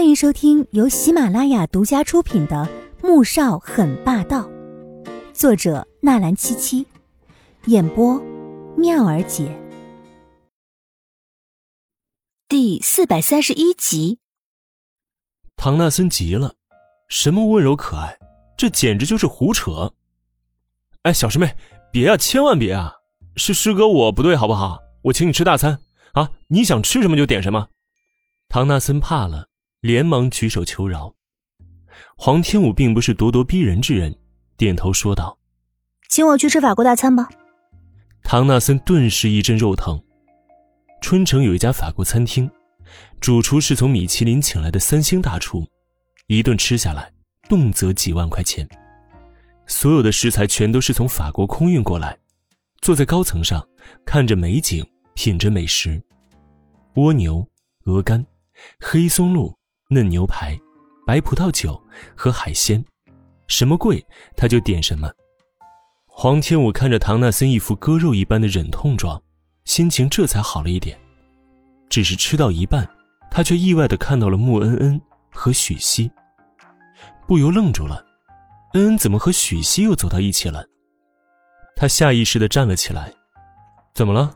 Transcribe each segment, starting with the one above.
欢迎收听由喜马拉雅独家出品的《穆少很霸道》，作者纳兰七七，演播妙儿姐，第四百三十一集。唐纳森急了，什么温柔可爱，这简直就是胡扯！哎，小师妹，别啊，千万别啊！是师哥我不对，好不好？我请你吃大餐啊，你想吃什么就点什么。唐纳森怕了，连忙举手求饶。黄天武并不是咄咄逼人之人，点头说道：“请我去吃法国大餐吧。”唐纳森顿时一阵肉疼。春城有一家法国餐厅，主厨是从米其林请来的三星大厨，一顿吃下来动辄几万块钱。所有的食材全都是从法国空运过来，坐在高层上，看着美景，品着美食，蜗牛、鹅肝。黑松露、嫩牛排、白葡萄酒和海鲜，什么贵他就点什么。黄天武看着唐纳森一副割肉一般的忍痛状，心情这才好了一点。只是吃到一半，他却意外的看到了穆恩恩和许西，不由愣住了。恩恩怎么和许西又走到一起了？他下意识的站了起来。怎么了？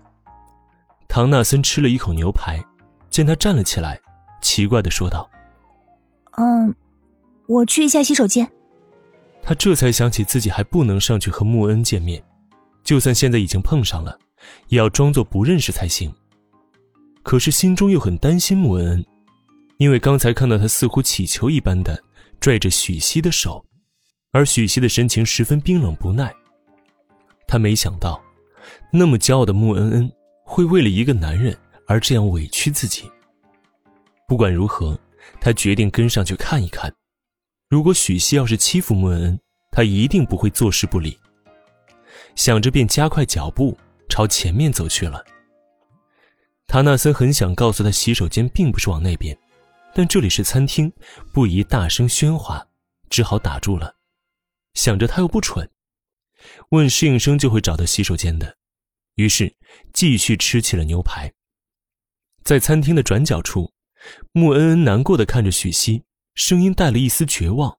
唐纳森吃了一口牛排，见他站了起来。奇怪的说道：“嗯，我去一下洗手间。”他这才想起自己还不能上去和穆恩见面，就算现在已经碰上了，也要装作不认识才行。可是心中又很担心穆恩恩，因为刚才看到他似乎乞求一般的拽着许西的手，而许西的神情十分冰冷不耐。他没想到，那么骄傲的穆恩恩会为了一个男人而这样委屈自己。不管如何，他决定跟上去看一看。如果许西要是欺负穆恩，他一定不会坐视不理。想着，便加快脚步朝前面走去了。塔纳森很想告诉他，洗手间并不是往那边，但这里是餐厅，不宜大声喧哗，只好打住了。想着他又不蠢，问侍应生就会找到洗手间的，于是继续吃起了牛排。在餐厅的转角处。穆恩恩难过的看着许西，声音带了一丝绝望：“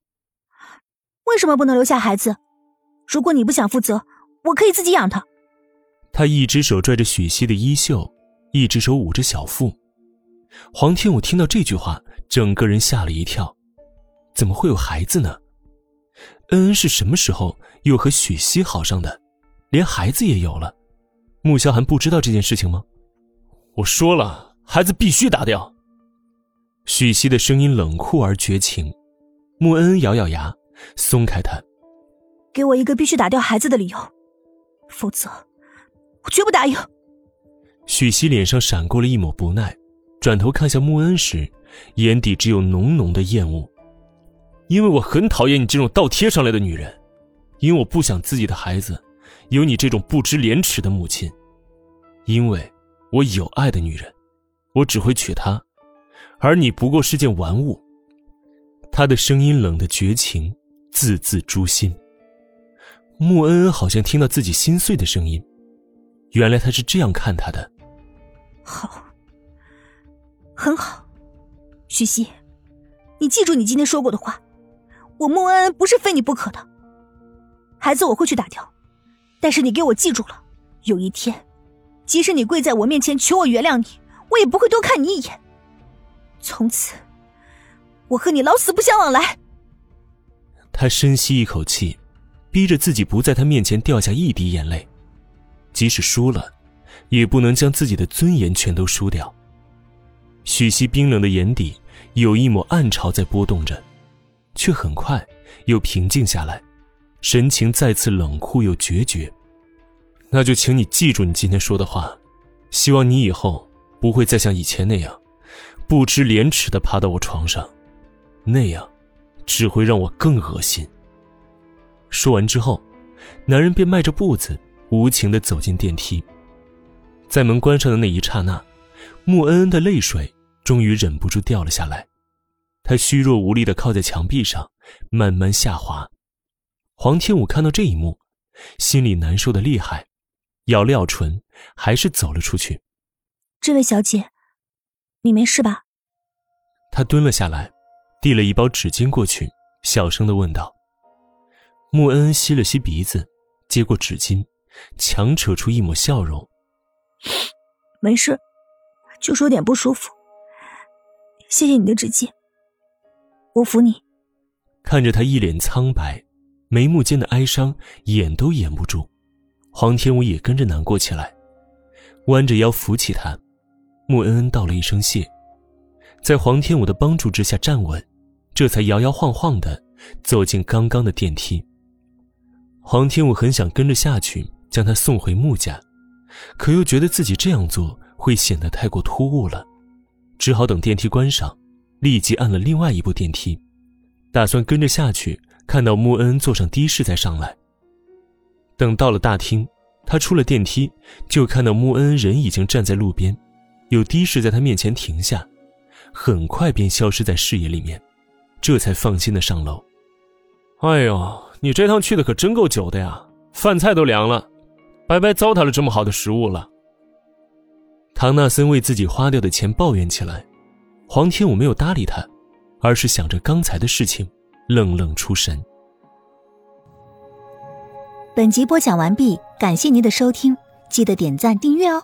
为什么不能留下孩子？如果你不想负责，我可以自己养他。”他一只手拽着许西的衣袖，一只手捂着小腹。黄天武听到这句话，整个人吓了一跳：“怎么会有孩子呢？恩恩是什么时候又和许西好上的，连孩子也有了？穆萧寒不知道这件事情吗？”我说了，孩子必须打掉。许西的声音冷酷而绝情，穆恩恩咬咬牙，松开他，给我一个必须打掉孩子的理由，否则我绝不答应。许西脸上闪过了一抹不耐，转头看向穆恩时，眼底只有浓浓的厌恶。因为我很讨厌你这种倒贴上来的女人，因为我不想自己的孩子有你这种不知廉耻的母亲，因为我有爱的女人，我只会娶她。而你不过是件玩物。他的声音冷的绝情，字字诛心。穆恩恩好像听到自己心碎的声音，原来他是这样看他的。好，很好，徐熙，你记住你今天说过的话，我穆恩恩不是非你不可的。孩子我会去打掉，但是你给我记住了，有一天，即使你跪在我面前求我原谅你，我也不会多看你一眼。从此，我和你老死不相往来。他深吸一口气，逼着自己不在他面前掉下一滴眼泪，即使输了，也不能将自己的尊严全都输掉。许西冰冷的眼底有一抹暗潮在波动着，却很快又平静下来，神情再次冷酷又决绝。那就请你记住你今天说的话，希望你以后不会再像以前那样。不知廉耻的爬到我床上，那样，只会让我更恶心。说完之后，男人便迈着步子，无情的走进电梯。在门关上的那一刹那，穆恩恩的泪水终于忍不住掉了下来，她虚弱无力的靠在墙壁上，慢慢下滑。黄天武看到这一幕，心里难受的厉害，咬了咬唇，还是走了出去。这位小姐。你没事吧？他蹲了下来，递了一包纸巾过去，小声的问道。穆恩恩吸了吸鼻子，接过纸巾，强扯出一抹笑容：“没事，就是有点不舒服。谢谢你的纸巾，我扶你。”看着他一脸苍白，眉目间的哀伤掩都掩不住，黄天武也跟着难过起来，弯着腰扶起他。穆恩恩道了一声谢，在黄天武的帮助之下站稳，这才摇摇晃晃的走进刚刚的电梯。黄天武很想跟着下去将他送回穆家，可又觉得自己这样做会显得太过突兀了，只好等电梯关上，立即按了另外一部电梯，打算跟着下去，看到穆恩恩坐上的士再上来。等到了大厅，他出了电梯，就看到穆恩恩人已经站在路边。有的士在他面前停下，很快便消失在视野里面，这才放心的上楼。哎呦，你这趟去的可真够久的呀，饭菜都凉了，白白糟蹋了这么好的食物了。唐纳森为自己花掉的钱抱怨起来，黄天武没有搭理他，而是想着刚才的事情，愣愣出神。本集播讲完毕，感谢您的收听，记得点赞订阅哦。